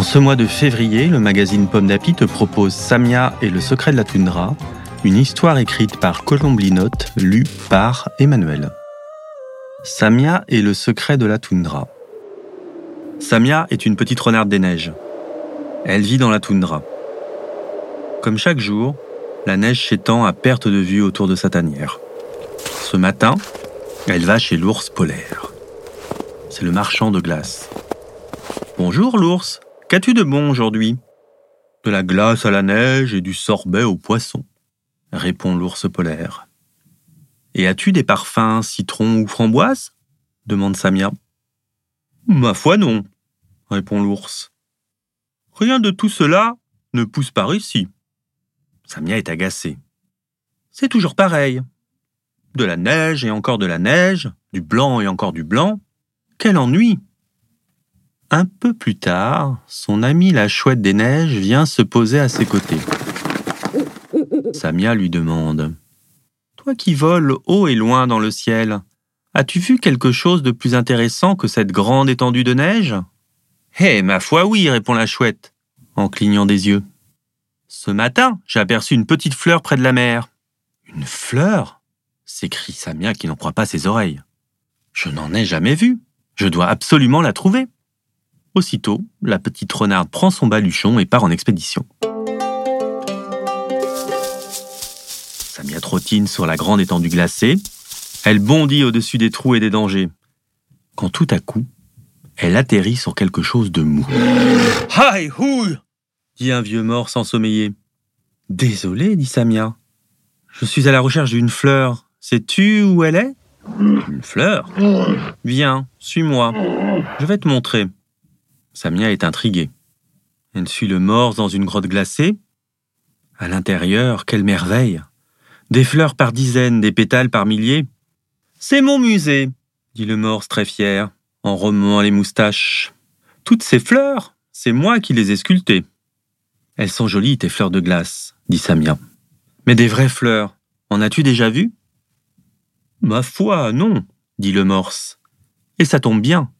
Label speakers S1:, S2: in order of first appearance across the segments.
S1: En ce mois de février, le magazine Pomme d'Api te propose Samia et le secret de la toundra, une histoire écrite par Colombe Linotte, lue par Emmanuel. Samia et le secret de la toundra. Samia est une petite renarde des neiges. Elle vit dans la toundra. Comme chaque jour, la neige s'étend à perte de vue autour de sa tanière. Ce matin, elle va chez l'ours polaire. C'est le marchand de glace. Bonjour l'ours, Qu'as-tu de bon aujourd'hui? De la glace à la neige et du sorbet aux poissons, répond l'ours polaire. Et as-tu des parfums citron ou framboise? demande Samia. Ma foi non, répond l'ours. Rien de tout cela ne pousse par ici. Samia est agacée. C'est toujours pareil. De la neige et encore de la neige, du blanc et encore du blanc. Quel ennui un peu plus tard, son amie la chouette des neiges vient se poser à ses côtés. Samia lui demande Toi qui voles haut et loin dans le ciel, as-tu vu quelque chose de plus intéressant que cette grande étendue de neige? Eh, ma foi, oui, répond la chouette, en clignant des yeux. Ce matin, j'ai aperçu une petite fleur près de la mer. Une fleur? s'écrie Samia qui n'en croit pas ses oreilles. Je n'en ai jamais vu. Je dois absolument la trouver. Aussitôt, la petite renarde prend son baluchon et part en expédition. Samia trottine sur la grande étendue glacée. Elle bondit au-dessus des trous et des dangers. Quand tout à coup, elle atterrit sur quelque chose de mou. Hi, houille dit un vieux mort sans sommeiller. Désolé, dit Samia. Je suis à la recherche d'une fleur. Sais-tu où elle est? Une fleur? Viens, suis-moi. Je vais te montrer. Samia est intriguée. Elle suit le morse dans une grotte glacée. À l'intérieur, quelle merveille Des fleurs par dizaines, des pétales par milliers. C'est mon musée, dit le morse très fier, en remuant les moustaches. Toutes ces fleurs, c'est moi qui les ai sculptées. Elles sont jolies, tes fleurs de glace, dit Samia. Mais des vraies fleurs, en as-tu déjà vu Ma foi, non, dit le morse. Et ça tombe bien,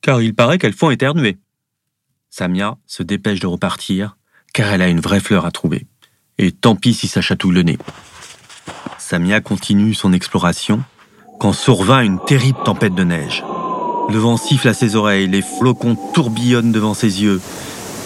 S1: car il paraît qu'elles font éternuer. Samia se dépêche de repartir, car elle a une vraie fleur à trouver. Et tant pis si ça chatouille le nez. Samia continue son exploration quand survint une terrible tempête de neige. Le vent siffle à ses oreilles, les flocons tourbillonnent devant ses yeux.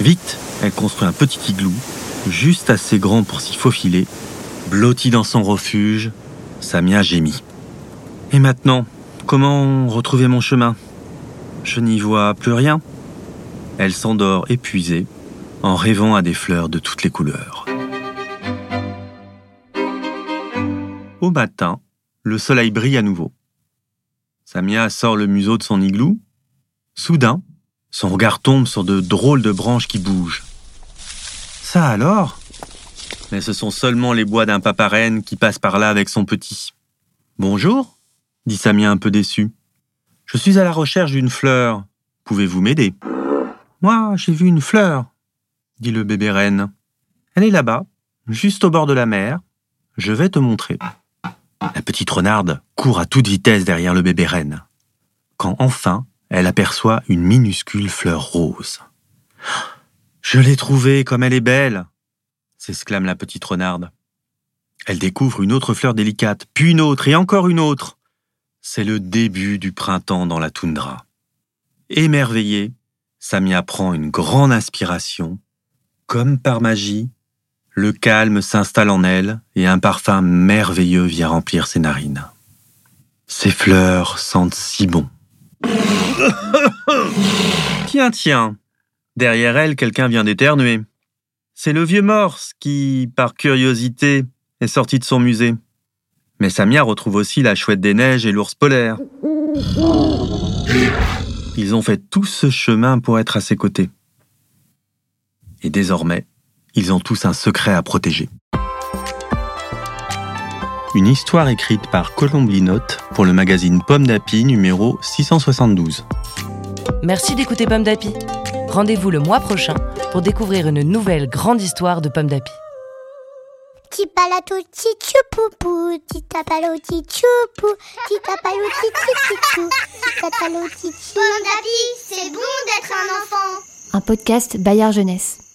S1: Vite, elle construit un petit igloo, juste assez grand pour s'y faufiler. Blottie dans son refuge, Samia gémit. Et maintenant, comment retrouver mon chemin? Je n'y vois plus rien. Elle s'endort épuisée, en rêvant à des fleurs de toutes les couleurs. Au matin, le soleil brille à nouveau. Samia sort le museau de son igloo. Soudain, son regard tombe sur de drôles de branches qui bougent. Ça alors? Mais ce sont seulement les bois d'un paparène qui passe par là avec son petit. Bonjour, dit Samia un peu déçu. Je suis à la recherche d'une fleur. Pouvez-vous m'aider? Moi, j'ai vu une fleur, dit le bébé reine. Elle est là-bas, juste au bord de la mer. Je vais te montrer. La petite renarde court à toute vitesse derrière le bébé reine. Quand enfin, elle aperçoit une minuscule fleur rose. Je l'ai trouvée comme elle est belle, s'exclame la petite renarde. Elle découvre une autre fleur délicate, puis une autre et encore une autre. C'est le début du printemps dans la toundra. Émerveillée, Samia prend une grande inspiration. Comme par magie, le calme s'installe en elle et un parfum merveilleux vient remplir ses narines. Ces fleurs sentent si bon. tiens, tiens. Derrière elle, quelqu'un vient d'éternuer. C'est le vieux morse qui, par curiosité, est sorti de son musée. Mais Samia retrouve aussi la chouette des neiges et l'ours polaire. Ils ont fait tout ce chemin pour être à ses côtés. Et désormais, ils ont tous un secret à protéger. Une histoire écrite par Colombe pour le magazine Pomme d'Api numéro 672.
S2: Merci d'écouter Pomme d'Api. Rendez-vous le mois prochain pour découvrir une nouvelle grande histoire de Pomme d'Api.
S3: Tipalato tichupupu, titapalo tichupu, titapalo tichupu, titapalo tichupu.
S4: Pomme d'api, c'est bon d'être un enfant.
S5: Un podcast Bayard Jeunesse.